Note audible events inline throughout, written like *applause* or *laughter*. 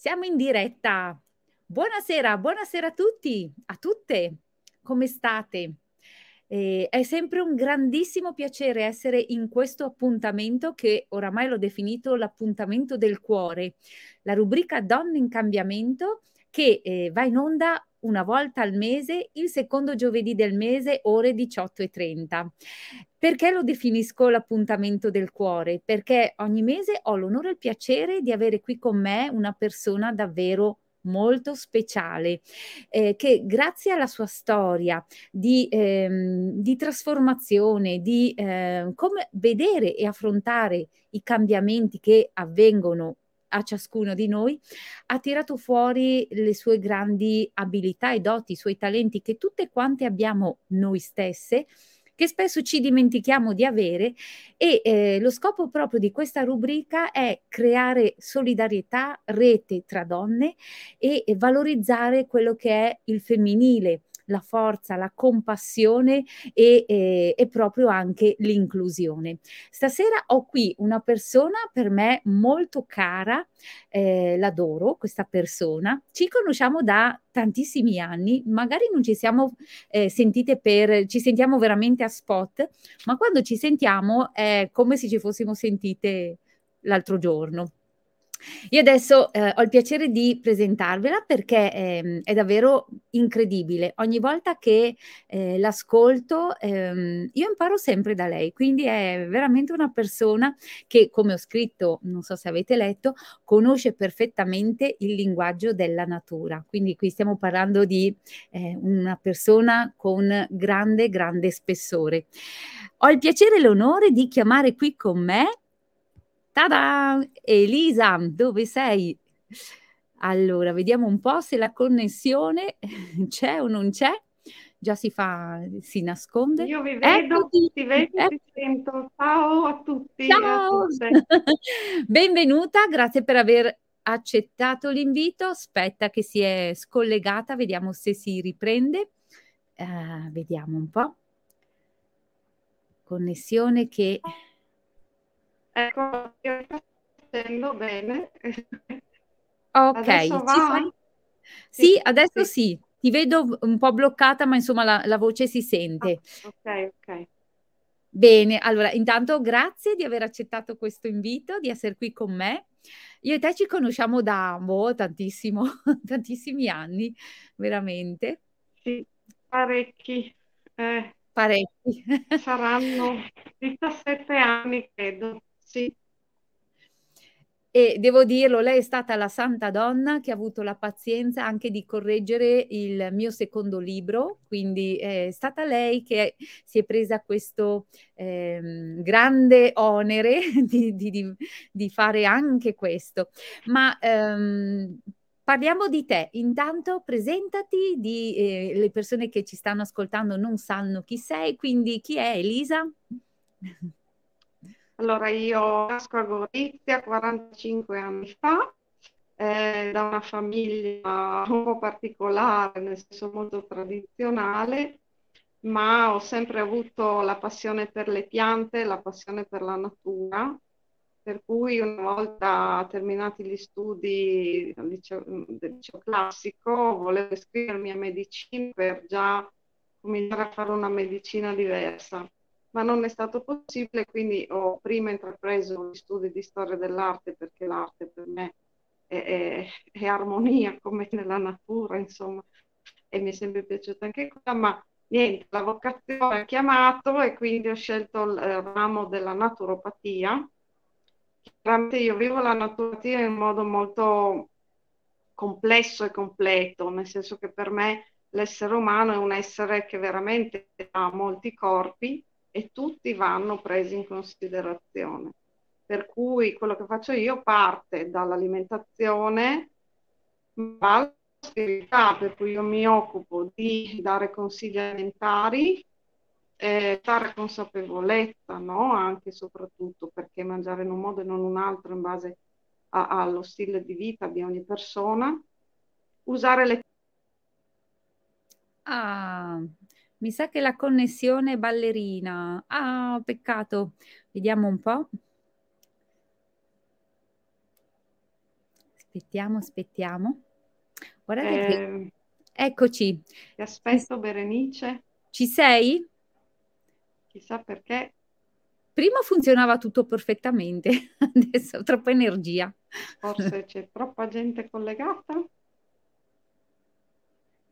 Siamo in diretta. Buonasera, buonasera a tutti, a tutte. Come state? Eh, è sempre un grandissimo piacere essere in questo appuntamento che oramai l'ho definito l'appuntamento del cuore, la rubrica Donne in cambiamento che eh, va in onda una volta al mese, il secondo giovedì del mese, ore 18.30. Perché lo definisco l'appuntamento del cuore? Perché ogni mese ho l'onore e il piacere di avere qui con me una persona davvero molto speciale eh, che grazie alla sua storia di, ehm, di trasformazione, di eh, come vedere e affrontare i cambiamenti che avvengono a ciascuno di noi, ha tirato fuori le sue grandi abilità e doti, i suoi talenti che tutte quante abbiamo noi stesse che spesso ci dimentichiamo di avere e eh, lo scopo proprio di questa rubrica è creare solidarietà, rete tra donne e, e valorizzare quello che è il femminile, la forza, la compassione e, e, e proprio anche l'inclusione. Stasera ho qui una persona per me molto cara, eh, l'adoro questa persona, ci conosciamo da tantissimi anni, magari non ci siamo eh, sentite per, ci sentiamo veramente a spot, ma quando ci sentiamo è come se ci fossimo sentite l'altro giorno. Io adesso eh, ho il piacere di presentarvela perché eh, è davvero incredibile. Ogni volta che eh, l'ascolto ehm, io imparo sempre da lei, quindi è veramente una persona che, come ho scritto, non so se avete letto, conosce perfettamente il linguaggio della natura. Quindi qui stiamo parlando di eh, una persona con grande, grande spessore. Ho il piacere e l'onore di chiamare qui con me Tada! Elisa, dove sei? Allora, vediamo un po' se la connessione *laughs* c'è o non c'è. Già si fa, si nasconde. Io vi vedo, ti vedo, eh. ti sento. Ciao a tutti. Ciao! A *laughs* Benvenuta, grazie per aver accettato l'invito. Aspetta che si è scollegata, vediamo se si riprende. Uh, vediamo un po'. Connessione che... Ecco, io sto facendo bene. Ok, adesso va? Sì, sì, adesso sì. sì. Ti vedo un po' bloccata, ma insomma la, la voce si sente. Ah, ok, ok. Bene, allora intanto grazie di aver accettato questo invito, di essere qui con me. Io e te ci conosciamo da boh, tantissimo, *laughs* tantissimi anni, veramente. Sì, parecchi. Eh, parecchi. *laughs* Saranno 17 anni, credo. Sì. E devo dirlo, lei è stata la santa donna che ha avuto la pazienza anche di correggere il mio secondo libro, quindi è stata lei che si è presa questo eh, grande onere *laughs* di, di, di, di, fare anche questo. Ma ehm, parliamo di te. Intanto presentati, di, eh, le persone che ci stanno ascoltando non sanno chi sei, quindi chi è Elisa? Allora, io nasco a Gorizia 45 anni fa, eh, da una famiglia un po' particolare, nel senso molto tradizionale, ma ho sempre avuto la passione per le piante, la passione per la natura, per cui una volta terminati gli studi del liceo, del liceo classico volevo iscrivermi a medicina per già cominciare a fare una medicina diversa ma non è stato possibile, quindi ho prima intrapreso gli studi di storia dell'arte perché l'arte per me è, è, è armonia come nella natura, insomma, e mi è sempre piaciuta anche quella, ma niente, la vocazione ha chiamato e quindi ho scelto il ramo della naturopatia. Chiaramente io vivo la naturopatia in modo molto complesso e completo, nel senso che per me l'essere umano è un essere che veramente ha molti corpi e tutti vanno presi in considerazione. Per cui quello che faccio io parte dall'alimentazione, ma alla spiritualità, per cui io mi occupo di dare consigli alimentari, eh, dare consapevolezza, no? anche e soprattutto perché mangiare in un modo e non un altro in base a, allo stile di vita di ogni persona, usare le... Ah, mi sa che la connessione è ballerina. Ah, peccato. Vediamo un po'. Aspettiamo, aspettiamo. Guardate eh, che... Eccoci. Ti aspetto, Berenice. Ci sei? Chissà perché. Prima funzionava tutto perfettamente, *laughs* adesso ho troppa energia. Forse c'è troppa gente collegata?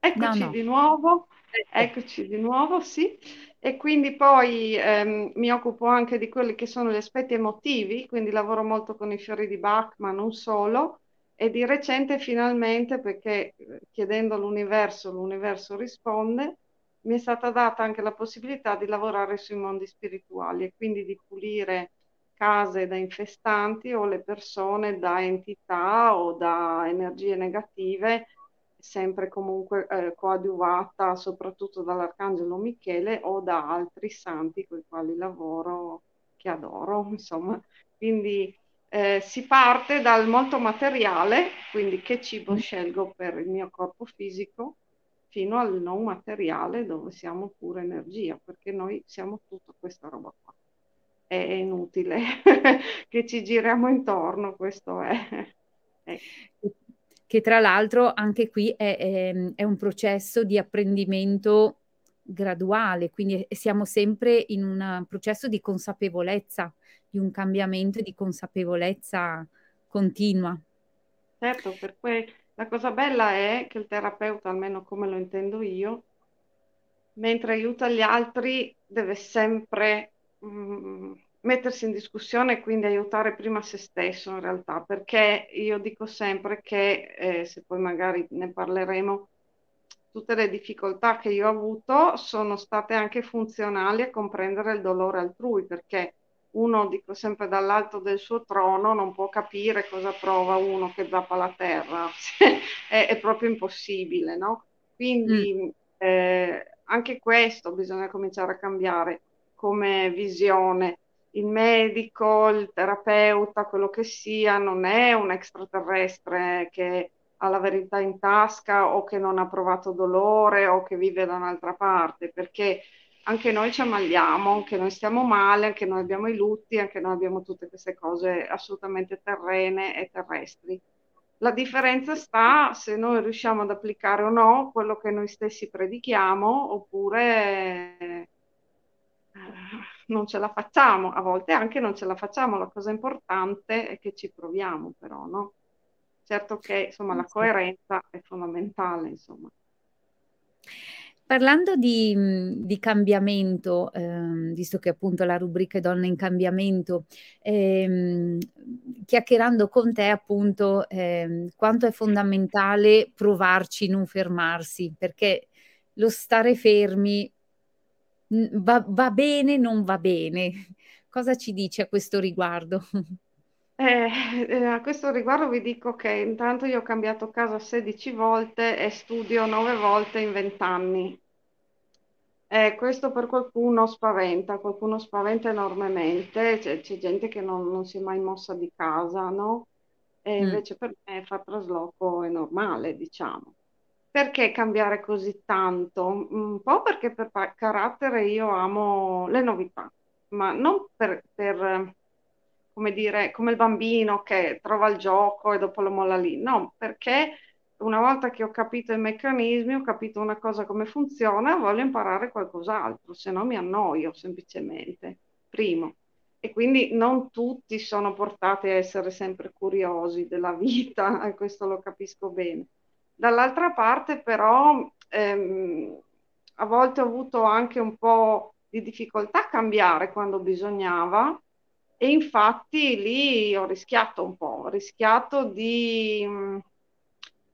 Eccoci no, no. di nuovo, ecco. eccoci di nuovo, sì. E quindi poi ehm, mi occupo anche di quelli che sono gli aspetti emotivi, quindi lavoro molto con i fiori di Bach, ma non solo. E di recente finalmente, perché eh, chiedendo all'universo, l'universo risponde, mi è stata data anche la possibilità di lavorare sui mondi spirituali e quindi di pulire case da infestanti o le persone da entità o da energie negative sempre comunque eh, coadiuvata soprattutto dall'Arcangelo Michele o da altri santi con i quali lavoro, che adoro, *laughs* insomma. Quindi eh, si parte dal molto materiale, quindi che cibo mm. scelgo per il mio corpo fisico, fino al non materiale dove siamo pure energia, perché noi siamo tutta questa roba qua. È inutile *laughs* che ci giriamo intorno, questo è. *laughs* è che tra l'altro anche qui è, è, è un processo di apprendimento graduale, quindi siamo sempre in un processo di consapevolezza, di un cambiamento di consapevolezza continua. Certo, per cui la cosa bella è che il terapeuta, almeno come lo intendo io, mentre aiuta gli altri, deve sempre mh, mm, mettersi in discussione e quindi aiutare prima se stesso in realtà, perché io dico sempre che, eh, se poi magari ne parleremo, tutte le difficoltà che io ho avuto sono state anche funzionali a comprendere il dolore altrui, perché uno, dico sempre dall'alto del suo trono, non può capire cosa prova uno che zappa la terra, *laughs* è, è, proprio impossibile, no? Quindi mm. eh, anche questo bisogna cominciare a cambiare come visione il medico, il terapeuta, quello che sia, non è un extraterrestre che ha la verità in tasca o che non ha provato dolore o che vive da un'altra parte, perché anche noi ci ammaliamo, anche noi stiamo male, anche noi abbiamo i lutti, anche noi abbiamo tutte queste cose assolutamente terrene e terrestri. La differenza sta se noi riusciamo ad applicare o no quello che noi stessi predichiamo oppure non ce la facciamo, a volte anche non ce la facciamo, la cosa importante è che ci proviamo però, no? Certo che insomma la coerenza è fondamentale, insomma. Parlando di, di cambiamento, eh, visto che appunto la rubrica è Donne in cambiamento, ehm, chiacchierando con te appunto eh, quanto è fondamentale provarci, non fermarsi, perché lo stare fermi va, va bene, non va bene. Cosa ci dice a questo riguardo? Eh, eh, a questo riguardo vi dico che intanto io ho cambiato casa 16 volte e studio 9 volte in 20 anni. Eh, questo per qualcuno spaventa, qualcuno spaventa enormemente, c'è, c'è gente che non, non, si è mai mossa di casa, no? E mm. invece per me far trasloco è normale, diciamo. Perché cambiare così tanto? Un po' perché per carattere io amo le novità, ma non per, per, come dire, come il bambino che trova il gioco e dopo lo molla lì. No, perché una volta che ho capito i meccanismi, ho capito una cosa come funziona, voglio imparare qualcos'altro, se no mi annoio semplicemente. Primo. E quindi non tutti sono portati a essere sempre curiosi della vita, *laughs* questo lo capisco bene. Dall'altra parte però ehm, a volte ho avuto anche un po' di difficoltà a cambiare quando bisognava e infatti lì ho rischiato un po', ho rischiato di mh, mm,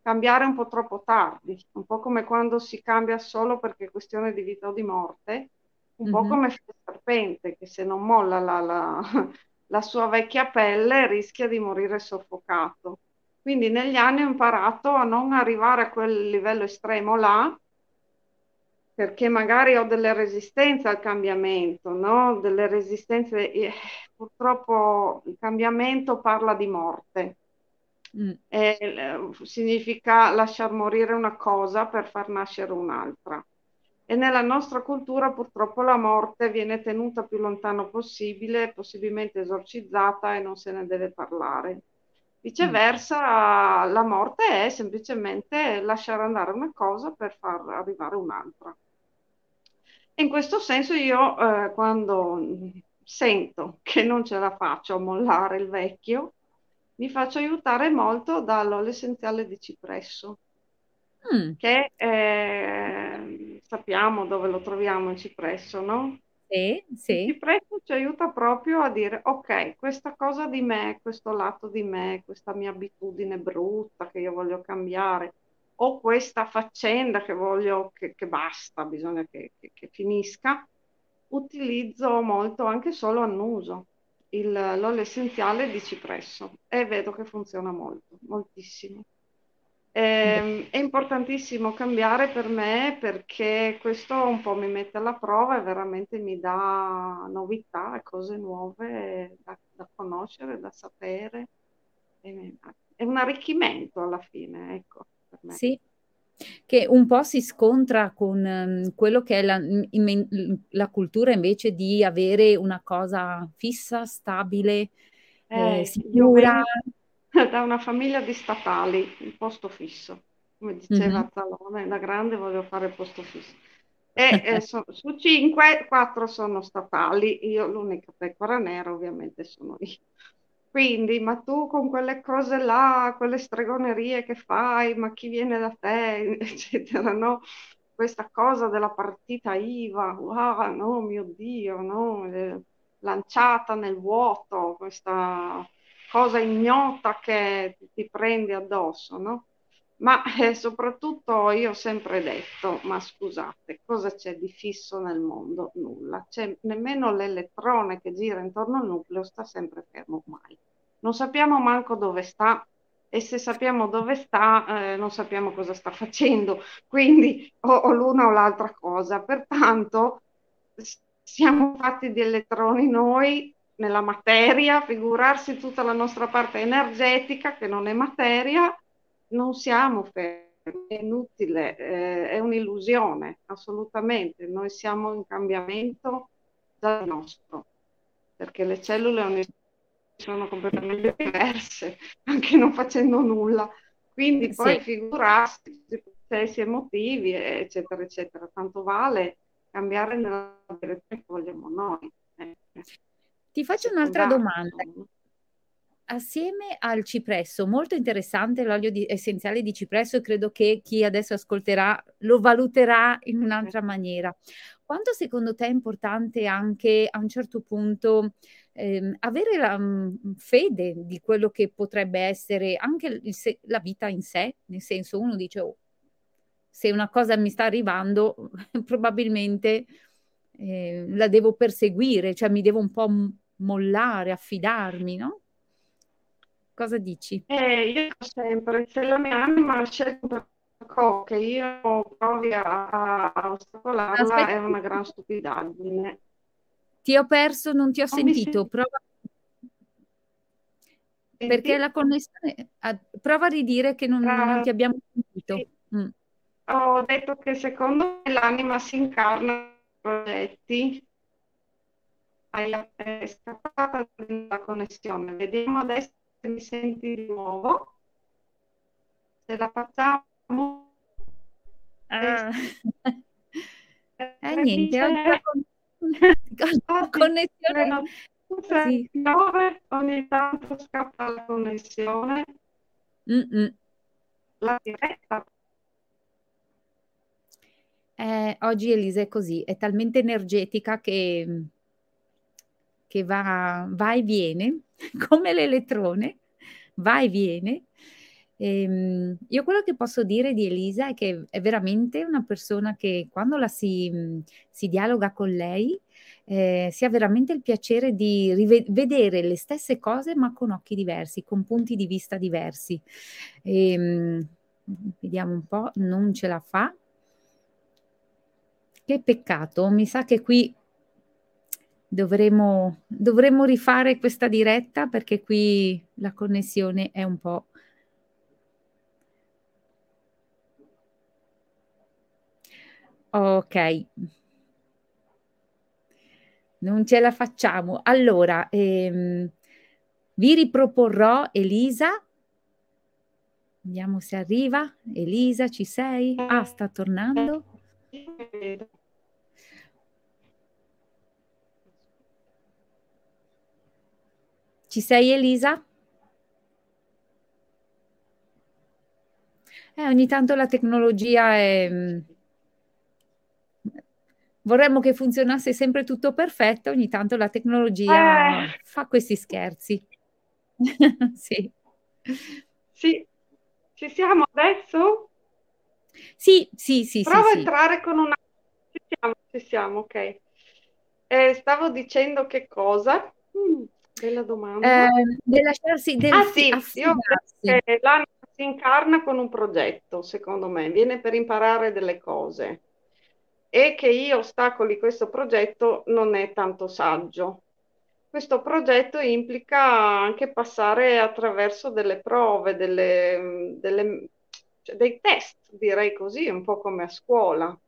cambiare un po' troppo tardi, un po' come quando si cambia solo perché è questione di vita o di morte, un mm-hmm. po' come il serpente che se non molla la, la, *laughs* la sua vecchia pelle rischia di morire soffocato. Quindi negli anni ho imparato a non arrivare a quel livello estremo là, perché magari ho delle resistenze al cambiamento, no? Delle resistenze, eh, purtroppo il cambiamento parla di morte. Mm. E, eh, significa lasciar morire una cosa per far nascere un'altra. E nella nostra cultura purtroppo la morte viene tenuta più lontano possibile, possibilmente esorcizzata e non se ne deve parlare. Viceversa, la morte è semplicemente lasciare andare una cosa per far arrivare un'altra. In questo senso io eh, quando sento che non ce la faccio a mollare il vecchio, mi faccio aiutare molto dall'olio essenziale di cipresso, mm. che eh, sappiamo dove lo troviamo il cipresso, no? Sì, sì. Il cipresso ci aiuta proprio a dire, ok, questa cosa di me, questo lato di me, questa mia abitudine brutta che io voglio cambiare, o questa faccenda che voglio che, che basta, bisogna che, che, che, finisca, utilizzo molto anche solo annuso l'olio essenziale di cipresso e vedo che funziona molto, moltissimo. È, ehm, è, importantissimo cambiare per me perché questo un po' mi mette alla prova e veramente mi dà novità e cose nuove da, da conoscere, da sapere. È un arricchimento alla fine, ecco. Per me. Sì, che un po' si scontra con um, quello che è la, in, la, cultura invece di avere una cosa fissa, stabile, eh, eh, sicura *laughs* da una famiglia di statali, il posto fisso. Come diceva mm-hmm. Zalone, da grande voglio fare il posto fisso. E *laughs* eh, so, su cinque, quattro sono statali, io l'unica pecora nera ovviamente sono io. Quindi, ma tu con quelle cose là, quelle stregonerie che fai, ma chi viene da te, *laughs* eccetera, no? Questa cosa della partita IVA, wow, no, mio Dio, no? Eh, lanciata nel vuoto, questa cosa ignota che ti prendi addosso, no? Ma eh, soprattutto io ho sempre detto, ma scusate, cosa c'è di fisso nel mondo? Nulla. C'è nemmeno l'elettrone che gira intorno al nucleo sta sempre fermo mai. Non sappiamo manco dove sta e se sappiamo dove sta eh, non sappiamo cosa sta facendo. Quindi o, o l'una o l'altra cosa. Pertanto siamo fatti di elettroni noi nella materia, figurarsi tutta la nostra parte energetica che non è materia, non siamo fermi, è inutile, eh, è un'illusione, assolutamente. Noi siamo in cambiamento dal nostro, perché le cellule sono completamente diverse, *laughs* anche non facendo nulla. Quindi poi sì. figurarsi processi emotivi, eccetera, eccetera. Tanto vale cambiare nella direzione che vogliamo noi. Eh. Ti faccio un'altra domanda. Assieme al cipresso, molto interessante l'olio di, essenziale di cipresso e credo che chi adesso ascolterà lo valuterà in un'altra maniera. Quanto secondo te è importante anche a un certo punto ehm, avere la mh, fede di quello che potrebbe essere anche il, se, la vita in sé? Nel senso, uno dice, oh, se una cosa mi sta arrivando, *laughs* probabilmente eh, la devo perseguire, cioè mi devo un po' mollare, affidarmi, no? Cosa dici? Eh, io sempre, se la mia anima sceglie un qualcosa che io provi a, a ostacolarla Aspetta. è una gran stupidaggine. Ti ho perso, non ti ho non sentito. Prova... Perché la connessione... Prova a ridire che non, uh, non ti abbiamo sentito. Sì. Mm. Ho detto che secondo me l'anima si incarna in progetti è scappata la connessione. Vediamo adesso se mi senti di nuovo. Se la facciamo. Ah. Eh, *laughs* eh niente, oggi la con... connessione. Sì. ogni tanto scappa la connessione. Mm-mm. La diretta. Eh, oggi Elisa è così, è talmente energetica che che va, va e viene, *laughs* come l'elettrone, va e viene. E, ehm, io quello che posso dire di Elisa è che è veramente una persona che quando la si, si dialoga con lei eh, si ha veramente il piacere di rivedere le stesse cose ma con occhi diversi, con punti di vista diversi. E, ehm, vediamo un po', non ce la fa. Che peccato, mi sa che qui dovremo, dovremo rifare questa diretta perché qui la connessione è un po'... Ok, non ce la facciamo. Allora, ehm, vi riproporrò Elisa Vediamo se arriva. Elisa, ci sei? Ah, sta tornando. Ci sei Elisa? Eh, ogni tanto la tecnologia è... Mm, vorremmo che funzionasse sempre tutto perfetto, ogni tanto la tecnologia eh. fa questi scherzi. *laughs* sì. Sì, ci siamo adesso? Sì, sì, sì. Prova sì, a entrare sì. con una... Ci siamo, ci siamo, ok. Eh, stavo dicendo che cosa? Mm, bella domanda. Eh, del lasciarsi... Del ah sì, io che l'anima si incarna con un progetto, secondo me, viene per imparare delle cose e che io ostacoli questo progetto non è tanto saggio questo progetto implica anche passare attraverso delle prove, delle, delle, cioè dei test, direi così, un po' come a scuola.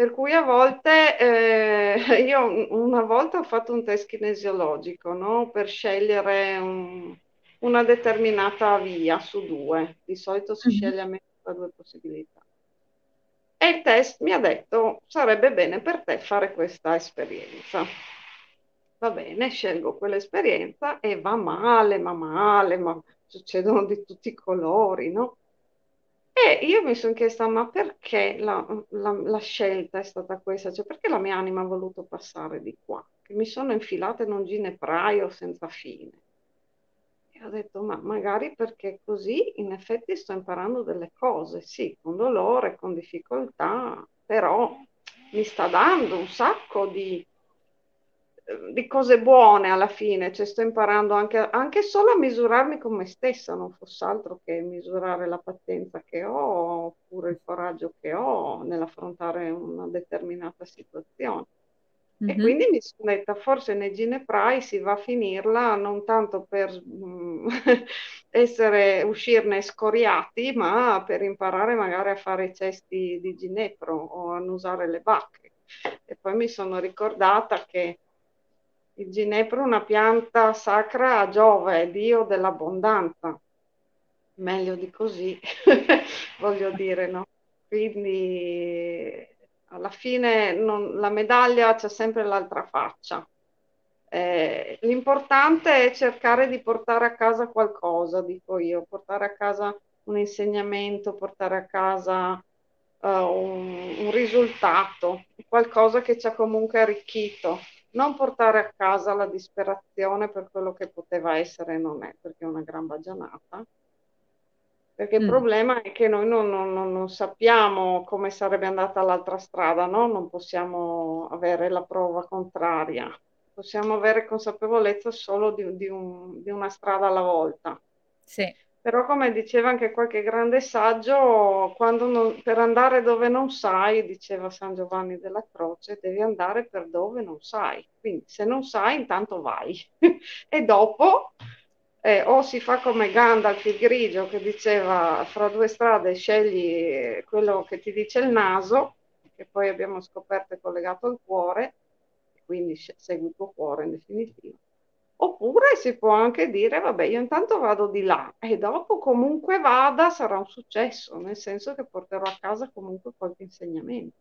Per cui a volte, eh, *laughs* io una volta ho fatto un test kinesiologico no? per scegliere un, una determinata via su due. Di solito si mm-hmm. sceglie a me tra due possibilità. E il test mi ha detto sarebbe bene per te fare questa esperienza va bene, scelgo quell'esperienza e va male, ma male, ma succedono di tutti i colori, no? E io mi sono chiesta, ma perché la, la, la, scelta è stata questa? Cioè, perché la mia anima ha voluto passare di qua? Che mi sono infilata in un ginepraio senza fine. E ho detto, ma magari perché così in effetti sto imparando delle cose, sì, con dolore, con difficoltà, però mi sta dando un sacco di, di cose buone alla fine, cioè sto imparando anche, anche, solo a misurarmi con me stessa, non fosse altro che misurare la pazienza che ho oppure il coraggio che ho nell'affrontare una determinata situazione. Mm-hmm. E quindi mi sono detta, forse nei gineprai si va a finirla non tanto per mm, *laughs* essere, uscirne scoriati, ma per imparare magari a fare i cesti di ginepro o a usare le bacche. E poi mi sono ricordata che il ginepro è una pianta sacra a Giove, dio dell'abbondanza. Meglio di così, *laughs* voglio dire, no? Quindi alla fine non, la medaglia c'è sempre l'altra faccia. Eh, l'importante è cercare di portare a casa qualcosa, dico io, portare a casa un insegnamento, portare a casa uh, un, un risultato, qualcosa che ci ha comunque arricchito non portare a casa la disperazione per quello che poteva essere e non è, perché è una gran baggianata. Perché mm. il problema è che noi non, non, non, sappiamo come sarebbe andata l'altra strada, no? non possiamo avere la prova contraria, possiamo avere consapevolezza solo di, di, un, di una strada alla volta. Sì. Però come diceva anche qualche grande saggio, non, per andare dove non sai, diceva San Giovanni della Croce, devi andare per dove non sai. Quindi se non sai, intanto vai. *laughs* e dopo eh, o si fa come Gandalf il grigio che diceva fra due strade scegli quello che ti dice il naso, che poi abbiamo scoperto è collegato al cuore, quindi segui il tuo cuore in definitiva Oppure si può anche dire, vabbè, io intanto vado di là e dopo comunque vada sarà un successo, nel senso che porterò a casa comunque qualche insegnamento.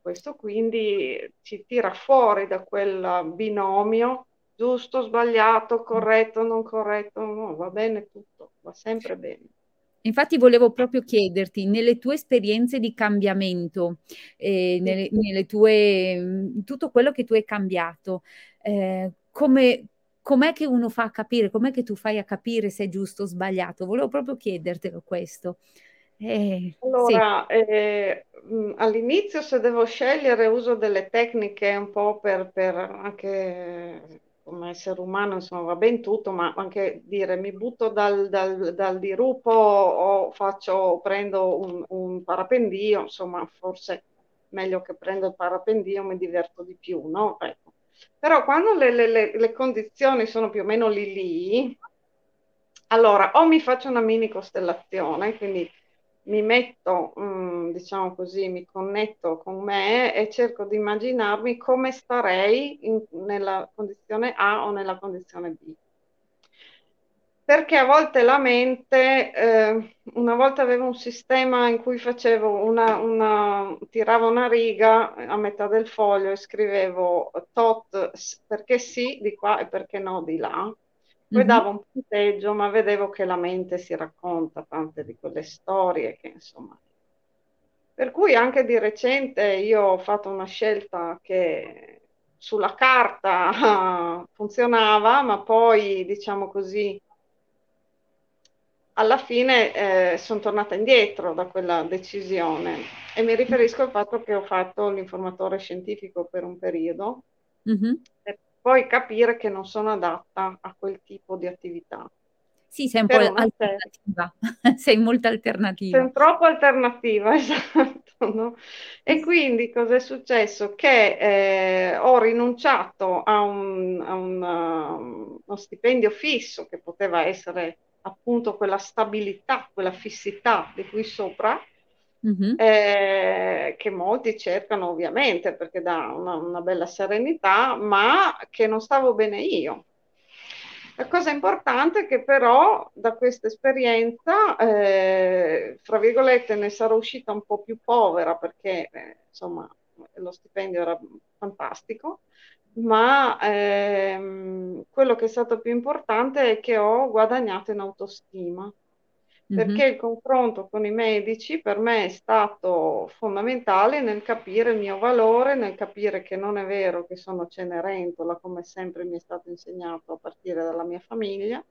Questo quindi ci tira fuori da quel binomio giusto, sbagliato, corretto, non corretto, no, va bene tutto, va sempre bene. Infatti volevo proprio chiederti, nelle tue esperienze di cambiamento, eh, nelle, nelle tue, tutto quello che tu hai cambiato, eh, come, com'è che uno fa a capire, com'è che tu fai a capire se è giusto o sbagliato? Volevo proprio chiedertelo questo. Eh, allora, sì. eh, all'inizio se devo scegliere uso delle tecniche un po' per, per anche come essere umano, insomma, va ben tutto, ma anche dire mi butto dal, dal, dal dirupo o faccio, prendo un, un, parapendio, insomma, forse meglio che prendo il parapendio, mi diverto di più, no? Ecco. Però quando le, le, le condizioni sono più o meno lì lì, allora o mi faccio una mini costellazione, quindi mi metto, mm, diciamo così, mi connetto con me e cerco di immaginarmi come starei in, nella condizione A o nella condizione B. perché a volte la mente, eh, una volta avevo un sistema in cui facevo una, una, tiravo una riga a metà del foglio e scrivevo tot perché sì di qua e perché no di là. Poi mm-hmm. davo un punteggio, ma vedevo che la mente si racconta tante di quelle storie che insomma. Per cui anche di recente io ho fatto una scelta che sulla carta *laughs* funzionava, ma poi diciamo così alla fine eh, sono tornata indietro da quella decisione e mi riferisco al fatto che ho fatto l'informatore scientifico per un periodo mm-hmm. e poi capire che non sono adatta a quel tipo di attività. Sì, sei un per po' alternativa, *laughs* sei molto alternativa. Sei troppo alternativa, *laughs* esatto. No? E quindi cosa è successo? Che eh, ho rinunciato a, un, a un, uh, uno stipendio fisso che poteva essere appunto quella stabilità, quella fissità di qui sopra, mm-hmm. eh, che molti cercano ovviamente perché dà una, una, bella serenità, ma che non stavo bene io. La cosa importante è che però da questa esperienza, eh, fra virgolette, ne sarò uscita un po' più povera perché eh, insomma lo stipendio era fantastico, ma ehm, quello che è stato più importante è che ho guadagnato in autostima, perché mm-hmm. il confronto con i medici per me è stato fondamentale nel capire il mio valore, nel capire che non è vero che sono Cenerentola, come sempre mi è stato insegnato a partire dalla mia famiglia,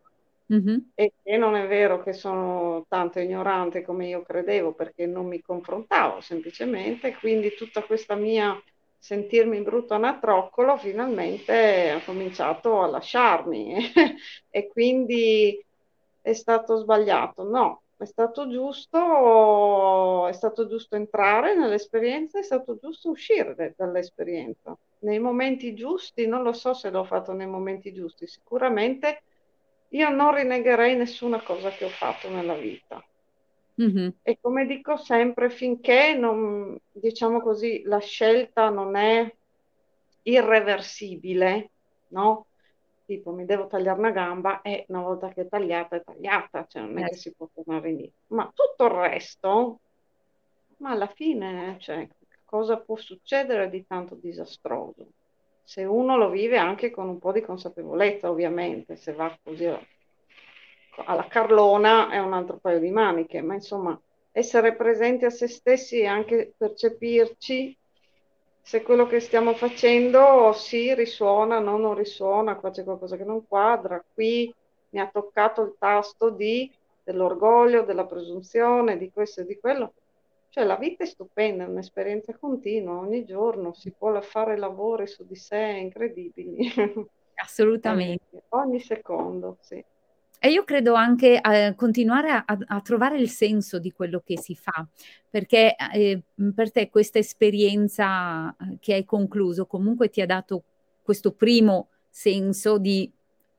mm-hmm. e che non è vero che sono tanto ignorante come io credevo, perché non mi confrontavo semplicemente, quindi tutta questa mia sentirmi brutto anatroccolo, finalmente ha cominciato a lasciarmi *laughs* e quindi è stato sbagliato. No, è stato giusto, è stato giusto entrare nell'esperienza, è stato giusto uscire dall'esperienza. Nei momenti giusti, non lo so se l'ho fatto nei momenti giusti, sicuramente io non rinnegherei nessuna cosa che ho fatto nella vita. Mm-hmm. E come dico sempre, finché non, diciamo così, la scelta non è irreversibile, no? Tipo mi devo tagliare una gamba e una volta che è tagliata è tagliata, cioè non è che si può tornare indietro. Ma tutto il resto, ma alla fine, cioè, cosa può succedere di tanto disastroso? Se uno lo vive anche con un po' di consapevolezza, ovviamente, se va così alla Carlona è un altro paio di maniche, ma insomma essere presenti a se stessi e anche percepirci se quello che stiamo facendo sì risuona, no, non risuona, qua c'è qualcosa che non quadra, qui mi ha toccato il tasto di, dell'orgoglio, della presunzione, di questo e di quello. Cioè la vita è stupenda, è un'esperienza continua, ogni giorno si può fare lavori su di sé incredibili. Assolutamente. *laughs* ogni secondo, sì. E io credo anche a continuare a, a, trovare il senso di quello che si fa, perché eh, per te questa esperienza eh, che hai concluso comunque ti ha dato questo primo senso di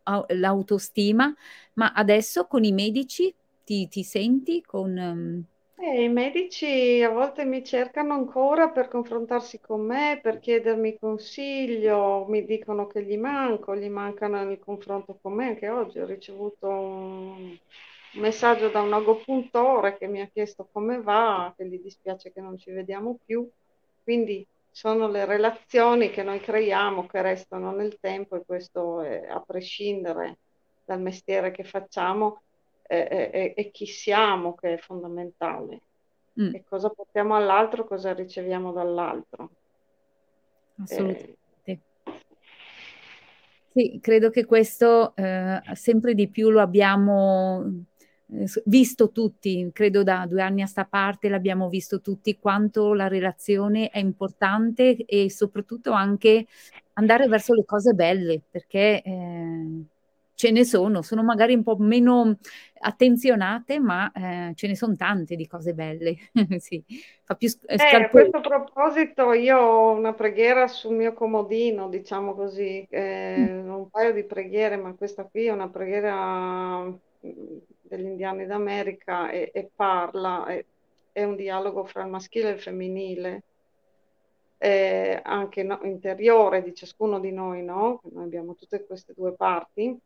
uh, l'autostima, ma adesso con i medici ti, ti senti con... Um, eh, I medici a volte mi cercano ancora per confrontarsi con me, per chiedermi consiglio, mi dicono che gli manco, gli mancano nel confronto con me. Anche oggi ho ricevuto un messaggio da un agopuntore che mi ha chiesto come va, che gli dispiace che non ci vediamo più. Quindi sono le relazioni che noi creiamo che restano nel tempo e questo è, a prescindere dal mestiere che facciamo e, e, e chi siamo che è fondamentale. Mm. E cosa portiamo all'altro, cosa riceviamo dall'altro. Assolutamente. Eh, sì, credo che questo eh, sempre di più lo abbiamo eh, visto tutti, credo da due anni a sta parte l'abbiamo visto tutti quanto la relazione è importante e soprattutto anche andare verso le cose belle, perché eh, ce ne sono, sono magari un po' meno attenzionate, ma eh, ce ne sono tante di cose belle. *laughs* sì, fa più sc- eh, a questo proposito io ho una preghiera sul mio comodino, diciamo così, eh, mm. un paio di preghiere, ma questa qui è una preghiera mm, degli indiani d'America e, e parla, è, è, un dialogo fra il maschile e il femminile. Eh, anche no, interiore di ciascuno di noi, no? Noi abbiamo tutte queste due parti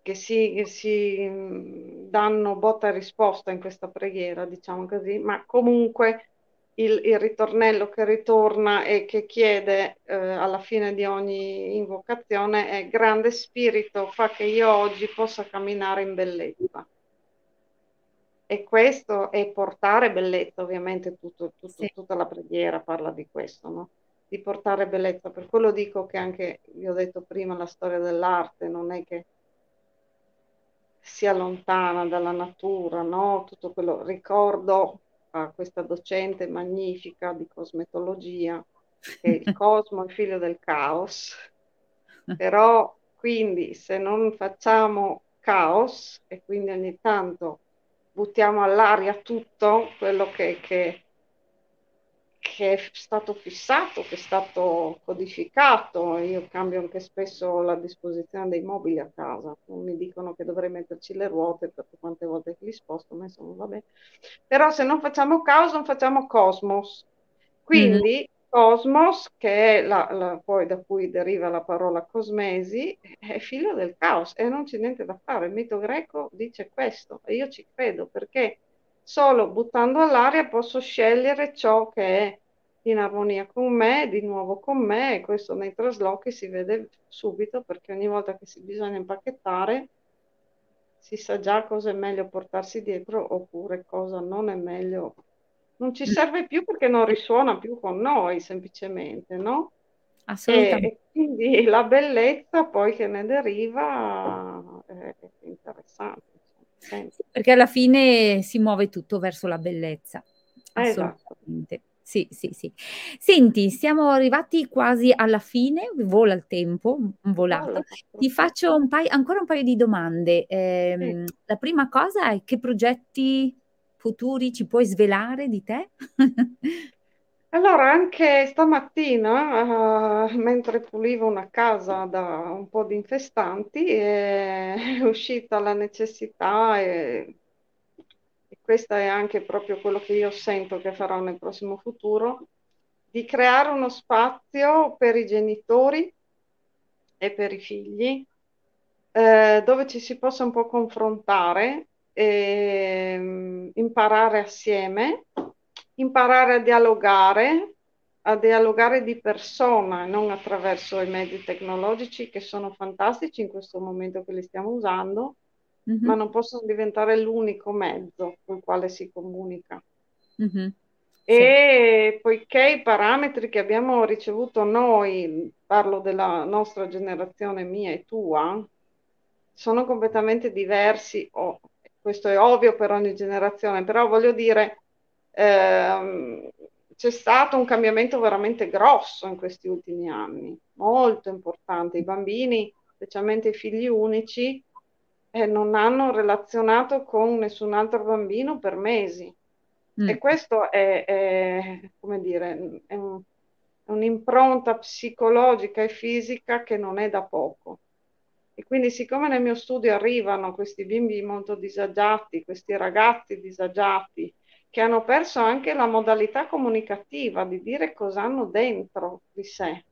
che si, che si mm, danno botta e risposta in questa preghiera, diciamo così, ma comunque il, il ritornello che ritorna e che chiede eh, alla fine di ogni invocazione è grande spirito, fa che io oggi possa camminare in bellezza. E questo è portare bellezza, ovviamente tutto, tutto, sì. tutta la preghiera parla di questo, no? di portare bellezza. Per quello dico che anche, vi ho detto prima, la storia dell'arte non è che sia lontana dalla natura, no? Tutto quello, ricordo a questa docente magnifica di cosmetologia che il *laughs* cosmo è figlio del caos, *laughs* però quindi se non facciamo caos e quindi ogni tanto buttiamo all'aria tutto quello che, che che è stato fissato, che è stato codificato. Io cambio anche spesso la disposizione dei mobili a casa. Mi dicono che dovrei metterci le ruote perché quante volte li sposto, ma insomma vabbè. Però se non facciamo caos, non facciamo cosmos. Quindi mm-hmm. cosmos, che è la, la, poi da cui deriva la parola cosmesi, è figlio del caos e non c'è niente da fare. Il mito greco dice questo e io ci credo perché solo buttando all'aria posso scegliere ciò che è in armonia con me, di nuovo con me, e questo nei traslochi si vede subito perché ogni volta che si bisogna impacchettare si sa già cosa è meglio portarsi dietro oppure cosa non è meglio. Non ci serve più perché non risuona più con noi, semplicemente, no? Assolutamente. E, e quindi la bellezza poi che ne deriva è interessante. Perché alla fine si muove tutto verso la bellezza. Esatto. Assolutamente. Esatto. Sì, sì, sì. Senti, siamo arrivati quasi alla fine, vola il tempo, volato. Ti faccio un paio, ancora un paio di domande. Eh, sì. La prima cosa è che progetti futuri ci puoi svelare di te? *laughs* Allora, anche stamattina, uh, mentre pulivo una casa da un po' di infestanti, è *laughs* uscita la necessità e questo è anche proprio quello che io sento che farò nel prossimo futuro, di creare uno spazio per i genitori e per i figli, eh, dove ci si possa un po' confrontare, e, um, imparare assieme, imparare a dialogare, a dialogare di persona, non attraverso i mezzi tecnologici che sono fantastici in questo momento che li stiamo usando, mm-hmm. ma non possono diventare l'unico mezzo con il quale si comunica. Mm-hmm. E sì. poiché i parametri che abbiamo ricevuto noi, parlo della nostra generazione mia e tua, sono completamente diversi, oh, questo è ovvio per ogni generazione, però voglio dire, ehm, c'è stato un cambiamento veramente grosso in questi ultimi anni, molto importante. I bambini, specialmente i figli unici, e non hanno relazionato con nessun altro bambino per mesi. Mm. E questo è, è, come dire, è, un, è un'impronta psicologica e fisica che non è da poco. E quindi siccome nel mio studio arrivano questi bimbi molto disagiati, questi ragazzi disagiati, che hanno perso anche la modalità comunicativa di dire cosa hanno dentro di sé,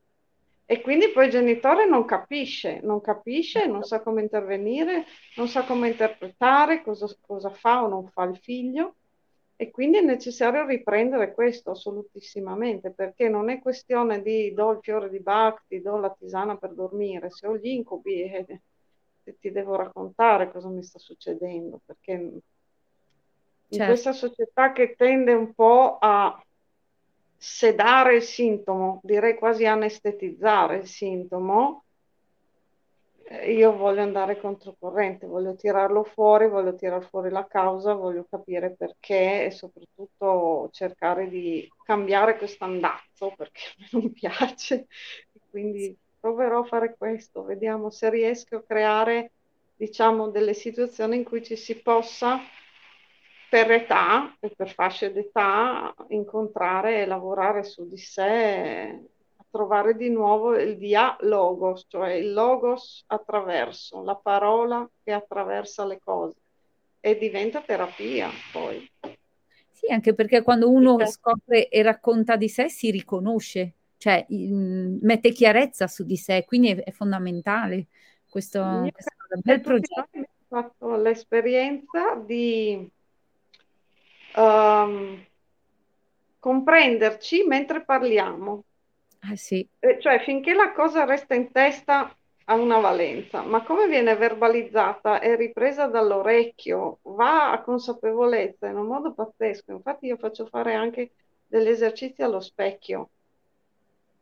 e quindi poi il genitore non capisce, non capisce, non sa come intervenire, non sa come interpretare, cosa, cosa fa o non fa il figlio. E quindi è necessario riprendere questo assolutissimamente, perché non è questione di do il fiore di Bach, ti do la tisana per dormire, se ho gli incubi eh, ti devo raccontare cosa mi sta succedendo, perché in certo. questa società che tende un po' a sedare il sintomo, direi quasi anestetizzare il sintomo, eh, io voglio andare controcorrente, voglio tirarlo fuori, voglio tirare fuori la causa, voglio capire perché e soprattutto cercare di cambiare questo andazzo perché a *laughs* non piace. Quindi proverò a fare questo, vediamo se riesco a creare diciamo delle situazioni in cui ci si possa per età e per fasce d'età incontrare e lavorare su di sé, trovare di nuovo il dia logos, cioè il logos attraverso, la parola che attraversa le cose e diventa terapia poi. Sì, anche perché quando uno scopre e racconta di sé si riconosce, cioè mette chiarezza su di sé, quindi è, è fondamentale questo, questo bel progetto. Abbiamo fatto l'esperienza di um, comprenderci mentre parliamo. Eh sì. cioè, finché la cosa resta in testa ha una valenza, ma come viene verbalizzata e ripresa dall'orecchio, va a consapevolezza in un modo pazzesco. Infatti io faccio fare anche degli esercizi allo specchio,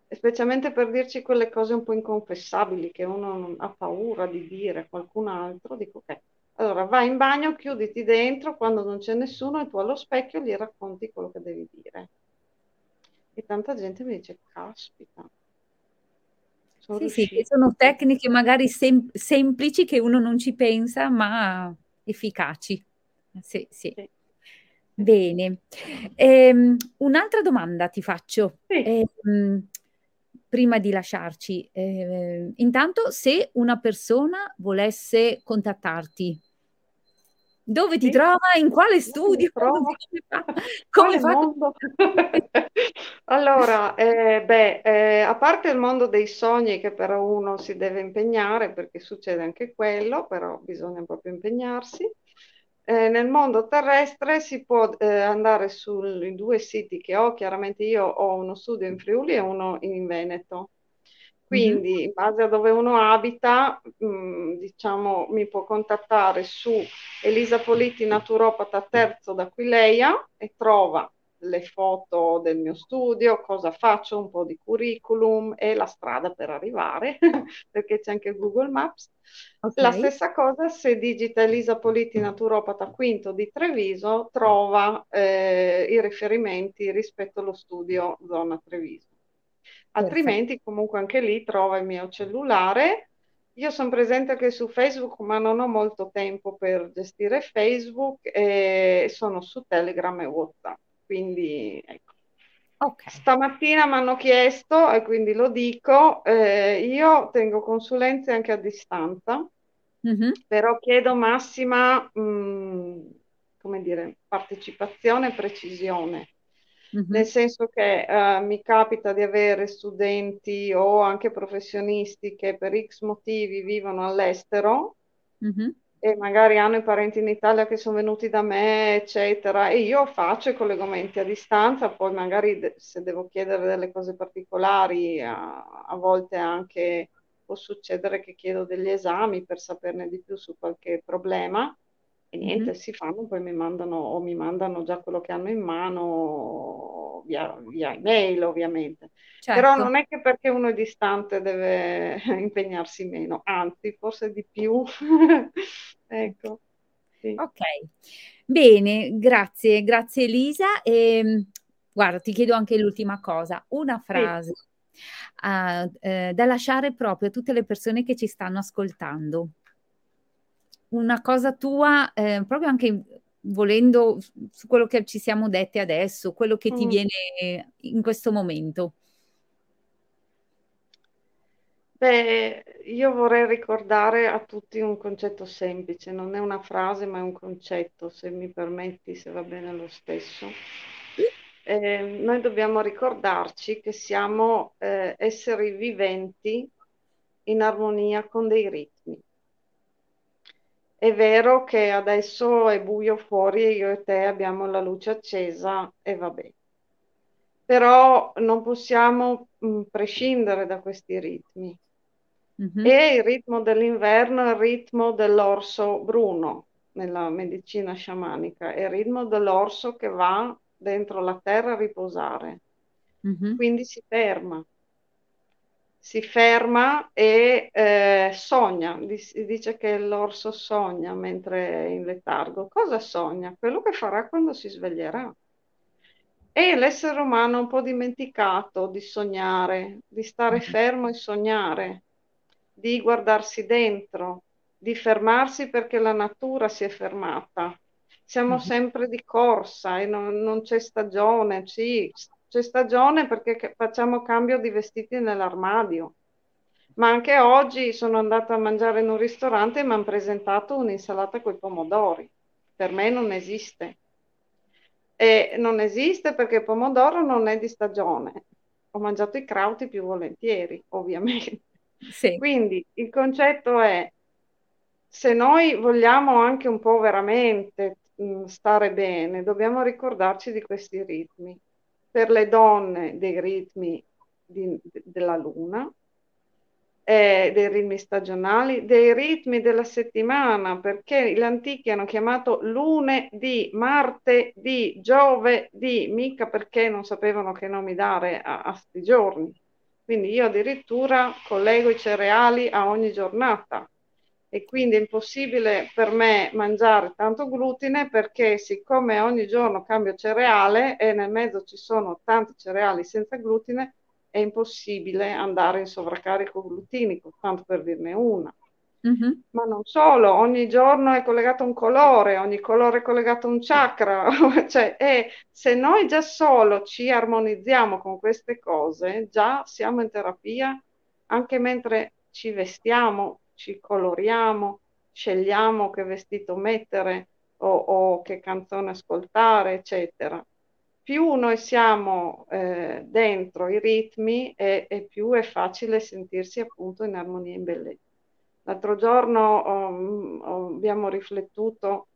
specialmente per dirci quelle cose un po' inconfessabili che uno ha paura di dire a qualcun altro. Dico ok, allora vai in bagno, chiuditi dentro, quando non c'è nessuno e tu allo specchio gli racconti quello che devi dire. E tanta gente mi dice, caspita, sono sì, sì, sono tecniche magari sem- semplici che uno non ci pensa, ma efficaci. Sì, sì. sì. Bene. Ehm, un'altra domanda ti faccio. Sì. Ehm, prima di lasciarci, eh, intanto se una persona volesse contattarti, dove ti sì. trova? In quale studio? *laughs* *laughs* Come fa? *laughs* Allora, eh, beh, eh, a parte il mondo dei sogni che però uno si deve impegnare perché succede anche quello, però bisogna proprio impegnarsi. Eh, nel mondo terrestre si può eh, andare sui due siti che ho, chiaramente io ho uno studio in Friuli e uno in Veneto. Quindi, mm-hmm. in base a dove uno abita, mh, mm, diciamo, mi può contattare su Elisa Politti, naturopata terzo d'Aquileia e trova le foto del mio studio, cosa faccio, un po' di curriculum e la strada per arrivare, *laughs* perché c'è anche Google Maps. Okay. La stessa cosa se digita Elisa Politti, naturopata quinto di Treviso, trova eh, i riferimenti rispetto allo studio zona Treviso altrimenti comunque anche lì trova il mio cellulare. Io sono presente anche su Facebook, ma non ho molto tempo per gestire Facebook e sono su Telegram e WhatsApp. Quindi ecco. Okay. Stamattina mi hanno chiesto, e quindi lo dico, eh, io tengo consulenze anche a distanza, mm-hmm. però chiedo massima, mh, mm, come dire, partecipazione e precisione. Mm-hmm. Nel senso che uh, mi capita di avere studenti o anche professionisti che per X motivi vivono all'estero mm-hmm. e magari hanno i parenti in Italia che sono venuti da me, eccetera, e io faccio i collegamenti a distanza, poi magari de- se devo chiedere delle cose particolari, a, a volte anche può succedere che chiedo degli esami per saperne di più su qualche problema e niente, mm-hmm. si fanno, poi mi mandano o mi mandano già quello che hanno in mano via, via email ovviamente. Certo. Però non è che perché uno è distante deve *laughs* impegnarsi meno, anzi forse di più. *laughs* ecco. Sì. Ok, bene, grazie, grazie Elisa. E, ehm, guarda, ti chiedo anche l'ultima cosa, una frase sì. uh, eh, da lasciare proprio a tutte le persone che ci stanno ascoltando una cosa tua, eh, proprio anche volendo su quello che ci siamo dette adesso, quello che ti mm. viene in questo momento. Beh, io vorrei ricordare a tutti un concetto semplice, non è una frase ma è un concetto, se mi permetti, se va bene lo stesso. Eh, noi dobbiamo ricordarci che siamo eh, esseri viventi in armonia con dei ritmi. È vero che adesso è buio fuori e io e te abbiamo la luce accesa e va bene. Però non possiamo mh, mm, prescindere da questi ritmi. Mm-hmm. E il ritmo dell'inverno è il ritmo dell'orso bruno nella medicina sciamanica, è il ritmo dell'orso che va dentro la terra a riposare. Mm-hmm. Quindi si ferma si ferma e eh, sogna, dice che l'orso sogna mentre è in letargo. Cosa sogna? Quello che farà quando si sveglierà. E l'essere umano ha un po' dimenticato di sognare, di stare mm-hmm. fermo e sognare, di guardarsi dentro, di fermarsi perché la natura si è fermata. Siamo mm-hmm. sempre di corsa e non, non c'è stagione, sì, c'è stagione perché facciamo cambio di vestiti nell'armadio. Ma anche oggi sono andata a mangiare in un ristorante e mi hanno presentato un'insalata con i pomodori. Per me non esiste. E non esiste perché il pomodoro non è di stagione. Ho mangiato i crauti più volentieri, ovviamente. Sì. Quindi il concetto è, se noi vogliamo anche un po' veramente mh, stare bene, dobbiamo ricordarci di questi ritmi. Per le donne dei ritmi di, de, della luna, eh, dei ritmi stagionali, dei ritmi della settimana, perché gli antichi hanno chiamato lunedì, martedì, giovedì, mica perché non sapevano che nomi dare a, a sti giorni. Quindi io addirittura collego i cereali a ogni giornata e quindi è impossibile per me mangiare tanto glutine perché siccome ogni giorno cambio cereale e nel mezzo ci sono tanti cereali senza glutine, è impossibile andare in sovraccarico glutinico, tanto per dirne una. Mm-hmm. Ma non solo, ogni giorno è collegato un colore, ogni colore è collegato a un chakra, *laughs* cioè, e se noi già solo ci armonizziamo con queste cose, già siamo in terapia, anche mentre ci vestiamo, ci coloriamo, scegliamo che vestito mettere o, o che canzone ascoltare, eccetera più noi siamo eh, dentro i ritmi e, e, più è facile sentirsi appunto in armonia e in bellezza. L'altro giorno um, abbiamo riflettuto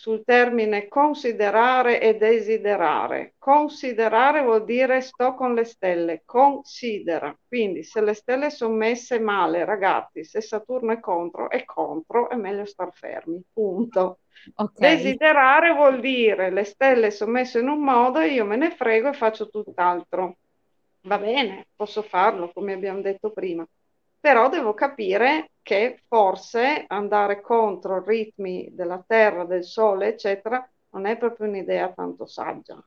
sul termine considerare e desiderare. Considerare vuol dire sto con le stelle, considera. Quindi se le stelle sono messe male, ragazzi, se Saturno è contro, è contro, è meglio star fermi, punto. Okay. Desiderare vuol dire le stelle sono messe in un modo e io me ne frego e faccio tutt'altro. Va bene, posso farlo come abbiamo detto prima, però devo capire che forse andare contro i ritmi della Terra, del Sole, eccetera, non è proprio un'idea tanto saggia.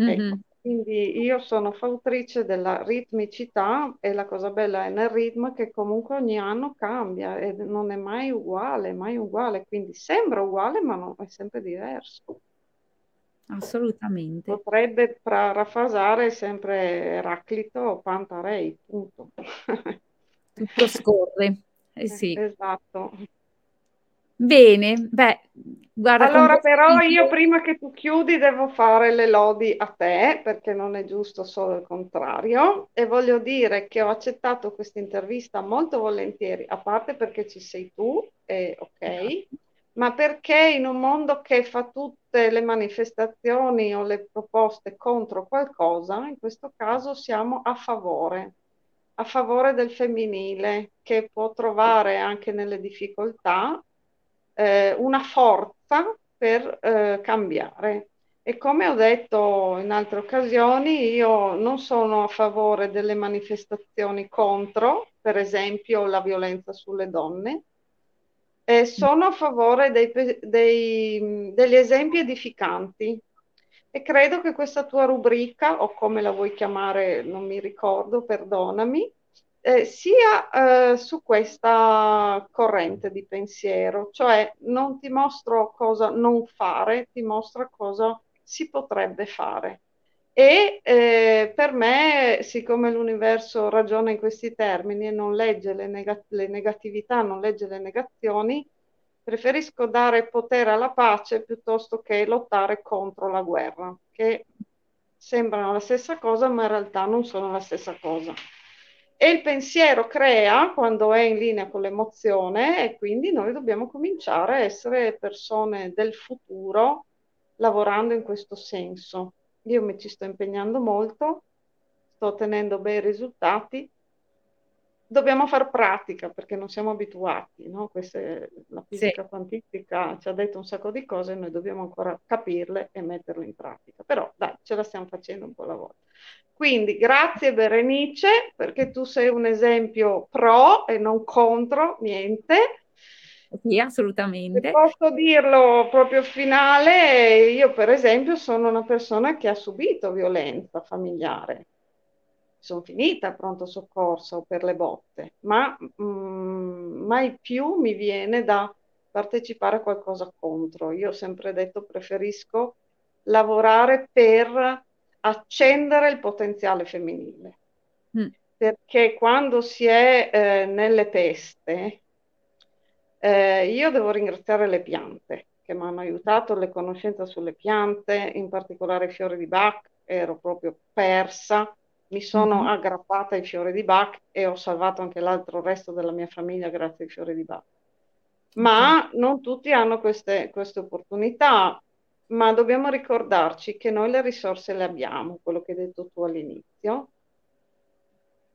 Mm-hmm. Ecco. Quindi io sono fautrice della ritmicità e la cosa bella è nel ritmo che comunque ogni anno cambia e non è mai uguale, mai uguale, quindi sembra uguale ma non, è sempre diverso. Assolutamente. Potrebbe parafrasare sempre Eraclito o Pantarei, punto. *laughs* Tutto scorre, eh sì. Esatto. Bene, beh, guarda. Allora, però io prima che tu chiudi devo fare le lodi a te, perché non è giusto solo il contrario, e voglio dire che ho accettato questa intervista molto volentieri, a parte perché ci sei tu, e ok, ma perché in un mondo che fa tutte le manifestazioni o le proposte contro qualcosa, in questo caso siamo a favore, a favore del femminile, che può trovare anche nelle difficoltà eh, una forza per eh, cambiare. E come ho detto in altre occasioni, io non sono a favore delle manifestazioni contro, per esempio, la violenza sulle donne, e sono a favore dei, dei, degli esempi edificanti. E credo che questa tua rubrica, o come la vuoi chiamare, non mi ricordo, perdonami, eh, sia eh, su questa corrente di pensiero, cioè non ti mostro cosa non fare, ti mostro cosa si potrebbe fare. E eh, per me, siccome l'universo ragiona in questi termini e non legge le, neg- le negatività, non legge le negazioni, preferisco dare potere alla pace piuttosto che lottare contro la guerra, che sembrano la stessa cosa, ma in realtà non sono la stessa cosa. E il pensiero crea quando è in linea con l'emozione e quindi noi dobbiamo cominciare a essere persone del futuro lavorando in questo senso. Io mi ci sto impegnando molto, sto ottenendo bei risultati dobbiamo far pratica perché non siamo abituati, no? Questa è, la fisica sì. quantistica ci ha detto un sacco di cose, noi dobbiamo ancora capirle e metterle in pratica. Però dai, ce la stiamo facendo un po' la volta. Quindi grazie Berenice perché tu sei un esempio pro e non contro niente. Sì, assolutamente. Se posso dirlo proprio finale, io per esempio sono una persona che ha subito violenza familiare sono finita a pronto soccorso per le botte, ma mh, mm, mai più mi viene da partecipare a qualcosa contro. Io ho sempre detto preferisco lavorare per accendere il potenziale femminile. Mm. Perché quando si è eh, nelle peste, eh, io devo ringraziare le piante che mi hanno aiutato, le conoscenze sulle piante, in particolare i fiori di Bach, ero proprio persa mi sono mm-hmm. aggrappata ai fiori di Bach e ho salvato anche l'altro resto della mia famiglia grazie ai fiori di Bach. Ma non tutti hanno queste, queste opportunità, ma dobbiamo ricordarci che noi le risorse le abbiamo, quello che hai detto tu all'inizio,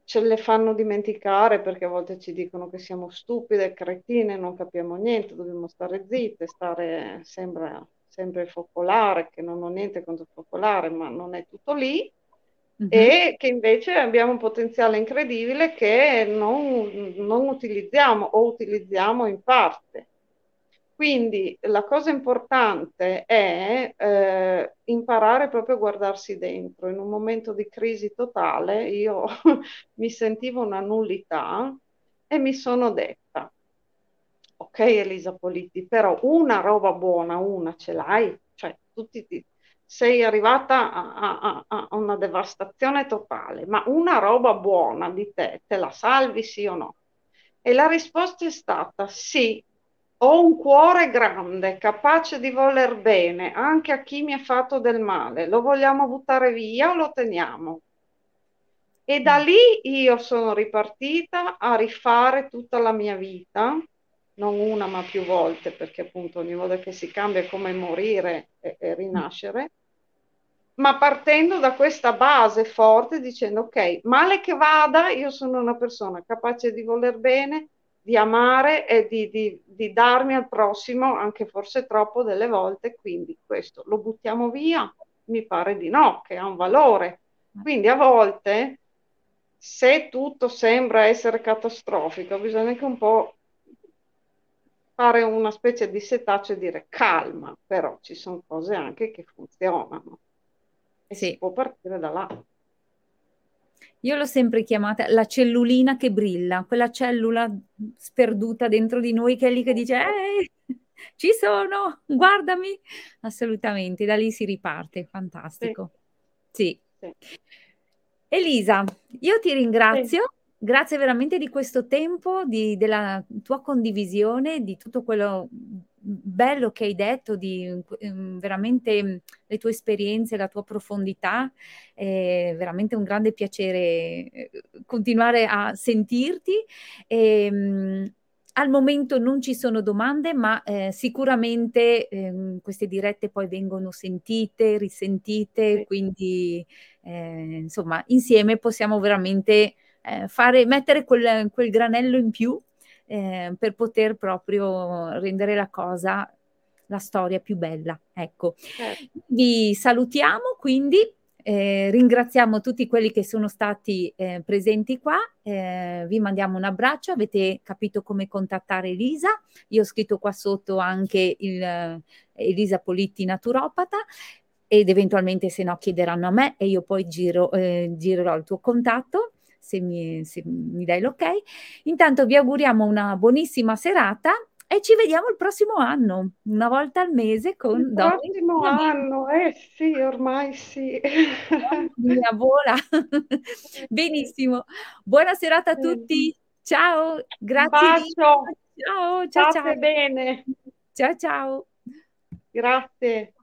ce le fanno dimenticare perché a volte ci dicono che siamo stupide, cretine, non capiamo niente, dobbiamo stare zitte, stare sempre, sempre focolare, che non ho niente contro focolare, ma non è tutto lì. Mm-hmm. E che invece abbiamo un potenziale incredibile che non, non utilizziamo o utilizziamo in parte. Quindi la cosa importante è eh, imparare proprio a guardarsi dentro. In un momento di crisi totale io *laughs* mi sentivo una nullità e mi sono detta, ok Elisa Politti, però una roba buona, una ce l'hai? Cioè, tutti ti, sei arrivata a, a, a, una devastazione totale, ma una roba buona di te, te la salvi sì o no? E la risposta è stata sì, ho un cuore grande, capace di voler bene anche a chi mi ha fatto del male. Lo vogliamo buttare via o lo teniamo? E da lì io sono ripartita a rifare tutta la mia vita, non una ma più volte, perché appunto ogni volta che si cambia è come morire e, e rinascere, ma partendo da questa base forte dicendo ok, male che vada, io sono una persona capace di voler bene, di amare e di, di, di, darmi al prossimo, anche forse troppo delle volte, quindi questo lo buttiamo via? Mi pare di no, che ha un valore. Quindi a volte, se tutto sembra essere catastrofico, bisogna anche un po' fare una specie di setaccio e dire calma, però ci sono cose anche che funzionano e sì. si può partire da là. Io l'ho sempre chiamata la cellulina che brilla, quella cellula sperduta dentro di noi che è lì che dice Ehi, *laughs* ci sono, guardami. Assolutamente, da lì si riparte, fantastico. Sì. sì. Elisa, io ti ringrazio. Grazie veramente di questo tempo, di, della tua condivisione, di tutto quello bello che hai detto, di um, veramente um, le tue esperienze, la tua profondità. È veramente un grande piacere eh, continuare a sentirti. E, um, al momento non ci sono domande, ma eh, sicuramente eh, queste dirette poi vengono sentite, risentite, quindi eh, insomma insieme possiamo veramente eh, fare, mettere quel, quel granello in più eh, per poter proprio rendere la cosa, la storia più bella. Ecco, certo. vi salutiamo quindi. Eh, ringraziamo tutti quelli che sono stati eh, presenti qua, eh, vi mandiamo un abbraccio, avete capito come contattare Elisa, io ho scritto qua sotto anche il, eh, Elisa Politti naturopata ed eventualmente se no chiederanno a me e io poi giro, eh, girerò il tuo contatto se mi, se mi dai l'ok. Intanto vi auguriamo una buonissima serata e ci vediamo il prossimo anno, una volta al mese con Il prossimo anno, eh sì, ormai sì. Mia vola. *laughs* Benissimo. Buona serata a tutti. Ciao, grazie. Bacio. Ciao, ciao, ciao. bene. Ciao, ciao. Grazie.